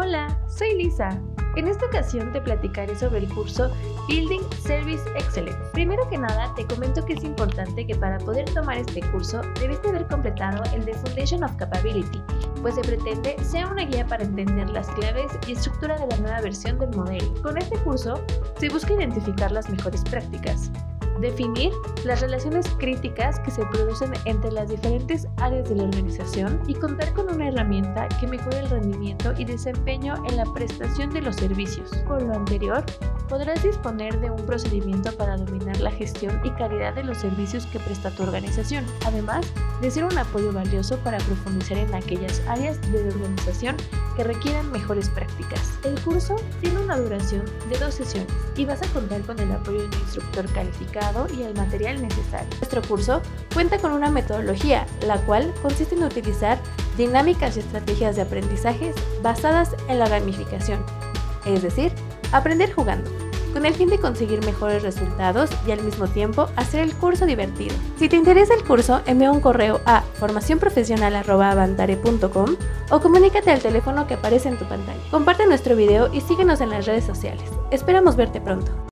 Hola, soy Lisa. En esta ocasión te platicaré sobre el curso Building Service Excellence. Primero que nada, te comento que es importante que para poder tomar este curso debes haber completado el de Foundation of Capability, pues se pretende sea una guía para entender las claves y estructura de la nueva versión del modelo. Con este curso se busca identificar las mejores prácticas, Definir las relaciones críticas que se producen entre las diferentes áreas de la organización y contar con una herramienta que mejore el rendimiento y desempeño en la prestación de los servicios. Con lo anterior, podrás disponer de un procedimiento para dominar la gestión y calidad de los servicios que presta tu organización, además de ser un apoyo valioso para profundizar en aquellas áreas de la organización que requieran mejores prácticas. El curso tiene una duración de dos sesiones y vas a contar con el apoyo de un instructor calificado y el material necesario. Nuestro curso cuenta con una metodología, la cual consiste en utilizar dinámicas y estrategias de aprendizajes basadas en la gamificación, es decir, aprender jugando con el fin de conseguir mejores resultados y al mismo tiempo hacer el curso divertido. Si te interesa el curso, envía un correo a formacionprofesional.avantare.com o comunícate al teléfono que aparece en tu pantalla. Comparte nuestro video y síguenos en las redes sociales. Esperamos verte pronto.